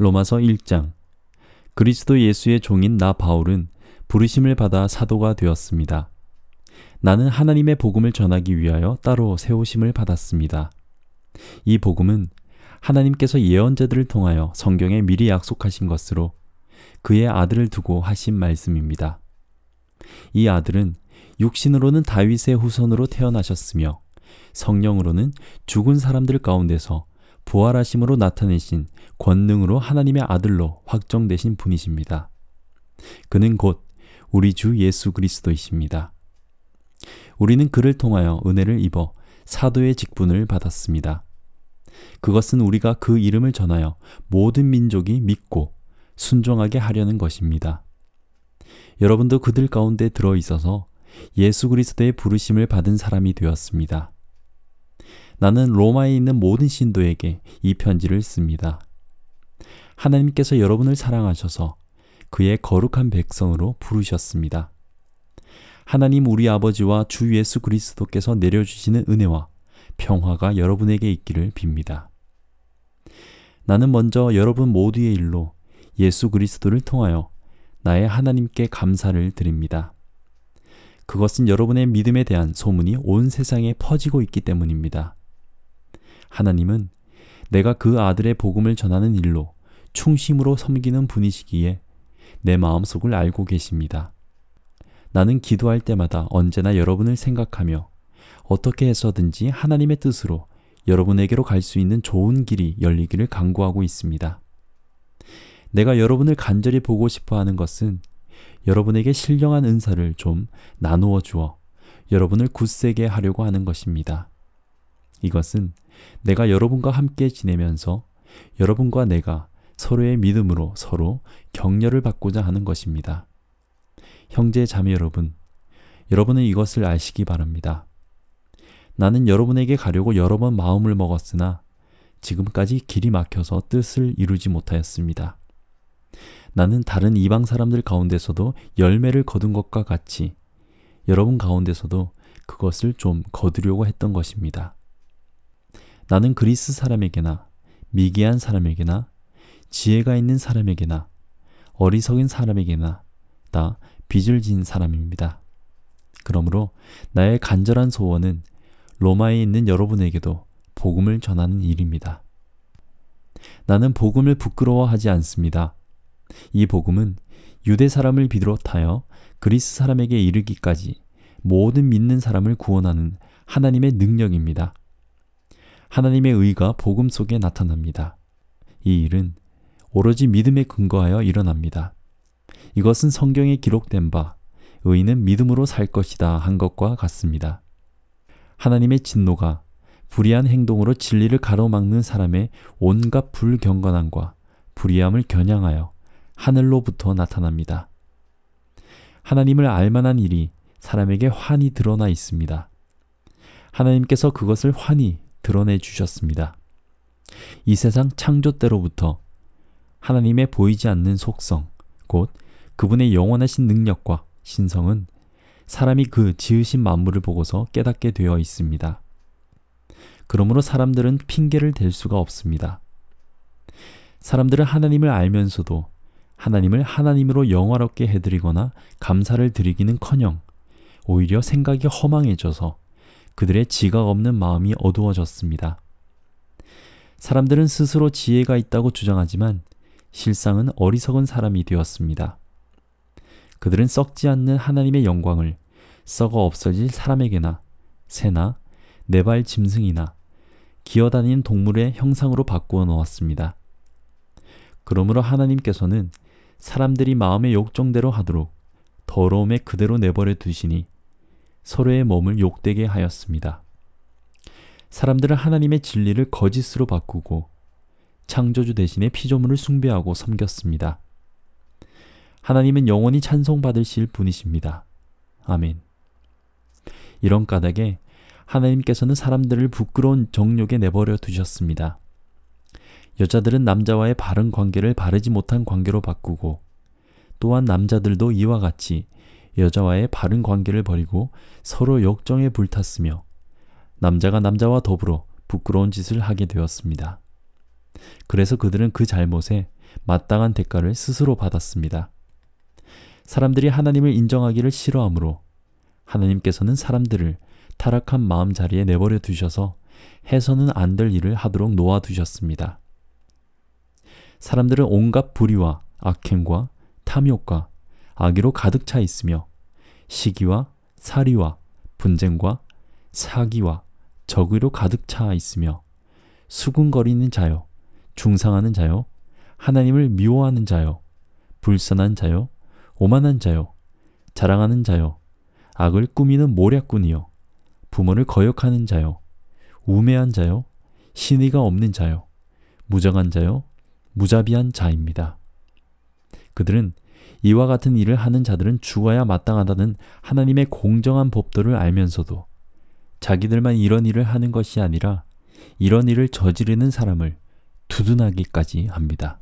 로마서 1장 그리스도 예수의 종인 나 바울은 부르심을 받아 사도가 되었습니다. 나는 하나님의 복음을 전하기 위하여 따로 세우심을 받았습니다. 이 복음은 하나님께서 예언자들을 통하여 성경에 미리 약속하신 것으로 그의 아들을 두고 하신 말씀입니다. 이 아들은 육신으로는 다윗의 후손으로 태어나셨으며 성령으로는 죽은 사람들 가운데서 부활하심으로 나타내신 권능으로 하나님의 아들로 확정되신 분이십니다. 그는 곧 우리 주 예수 그리스도이십니다. 우리는 그를 통하여 은혜를 입어 사도의 직분을 받았습니다. 그것은 우리가 그 이름을 전하여 모든 민족이 믿고 순종하게 하려는 것입니다. 여러분도 그들 가운데 들어 있어서 예수 그리스도의 부르심을 받은 사람이 되었습니다. 나는 로마에 있는 모든 신도에게 이 편지를 씁니다. 하나님께서 여러분을 사랑하셔서 그의 거룩한 백성으로 부르셨습니다. 하나님 우리 아버지와 주 예수 그리스도께서 내려주시는 은혜와 평화가 여러분에게 있기를 빕니다. 나는 먼저 여러분 모두의 일로 예수 그리스도를 통하여 나의 하나님께 감사를 드립니다. 그것은 여러분의 믿음에 대한 소문이 온 세상에 퍼지고 있기 때문입니다. 하나님은 내가 그 아들의 복음을 전하는 일로 충심으로 섬기는 분이시기에 내 마음속을 알고 계십니다. 나는 기도할 때마다 언제나 여러분을 생각하며 어떻게 해서든지 하나님의 뜻으로 여러분에게로 갈 수 있는 좋은 길이 열리기를 간구하고 있습니다. 내가 여러분을 간절히 보고 싶어 하는 것은 여러분에게 신령한 은사를 좀 나누어 주어 여러분을 굳세게 하려고 하는 것입니다. 이것은 내가 여러분과 함께 지내면서 여러분과 내가 서로의 믿음으로 서로 격려를 받고자 하는 것입니다. 형제 자매 여러분, 여러분은 이것을 아시기 바랍니다. 나는 여러분에게 가려고 여러 번 마음을 먹었으나 지금까지 길이 막혀서 뜻을 이루지 못하였습니다. 나는 다른 이방 사람들 가운데서도 열매를 거둔 것과 같이 여러분 가운데서도 그것을 좀 거두려고 했던 것입니다. 나는 그리스 사람에게나 미개한 사람에게나 지혜가 있는 사람에게나 어리석은 사람에게나 다 빚을 진 사람입니다. 그러므로 나의 간절한 소원은 로마에 있는 여러분에게도 복음을 전하는 일입니다. 나는 복음을 부끄러워하지 않습니다. 이 복음은 유대 사람을 비롯하여 그리스 사람에게 이르기까지 모든 믿는 사람을 구원하는 하나님의 능력입니다. 하나님의 의가 복음 속에 나타납니다. 이 일은 오로지 믿음에 근거하여 일어납니다. 이것은 성경에 기록된 바 의인은 믿음으로 살 것이다 한 것과 같습니다. 하나님의 진노가 불의한 행동으로 진리를 가로막는 사람의 온갖 불경건함과 불의함을 겨냥하여 하늘로부터 나타납니다. 하나님을 알만한 일이 사람에게 환히 드러나 있습니다. 하나님께서 그것을 환히 드러내 주셨습니다. 이 세상 창조 때로부터 하나님의 보이지 않는 속성, 곧 그분의 영원하신 능력과 신성은 사람이 그 지으신 만물을 보고서 깨닫게 되어 있습니다. 그러므로 사람들은 핑계를 댈 수가 없습니다. 사람들은 하나님을 알면서도 하나님을 하나님으로 영화롭게 해드리거나 감사를 드리기는 커녕 오히려 생각이 허망해져서 그들의 지각 없는 마음이 어두워졌습니다. 사람들은 스스로 지혜가 있다고 주장하지만 실상은 어리석은 사람이 되었습니다. 그들은 썩지 않는 하나님의 영광을 썩어 없어질 사람에게나 새나 네발 짐승이나 기어다니는 동물의 형상으로 바꾸어 놓았습니다. 그러므로 하나님께서는 사람들이 마음의 욕정대로 하도록 더러움에 그대로 내버려 두시니 서로의 몸을 욕되게 하였습니다. 사람들은 하나님의 진리를 거짓으로 바꾸고 창조주 대신에 피조물을 숭배하고 섬겼습니다. 하나님은 영원히 찬송받으실 분이십니다. 아멘. 이런 까닭에 하나님께서는 사람들을 부끄러운 정욕에 내버려 두셨습니다. 여자들은 남자와의 바른 관계를 바르지 못한 관계로 바꾸고 또한 남자들도 이와 같이 여자와의 바른 관계를 버리고 서로 역정에 불탔으며 남자가 남자와 더불어 부끄러운 짓을 하게 되었습니다. 그래서 그들은 그 잘못에 마땅한 대가를 스스로 받았습니다. 사람들이 하나님을 인정하기를 싫어하므로 하나님께서는 사람들을 타락한 마음 자리에 내버려 두셔서 해서는 안 될 일을 하도록 놓아 두셨습니다. 사람들은 온갖 불의와 악행과 탐욕과 악의로 가득 차 있으며 시기와 사리와 분쟁과 사기와 적의로 가득 차 있으며 수군거리는 자요 중상하는 자요 하나님을 미워하는 자요 불선한 자요 오만한 자요 자랑하는 자요 악을 꾸미는 모략꾼이요 부모를 거역하는 자요 우매한 자요 신의가 없는 자요 무정한 자요 무자비한 자입니다. 그들은 이와 같은 일을 하는 자들은 죽어야 마땅하다는 하나님의 공정한 법도를 알면서도 자기들만 이런 일을 하는 것이 아니라 이런 일을 저지르는 사람을 두둔하기까지 합니다.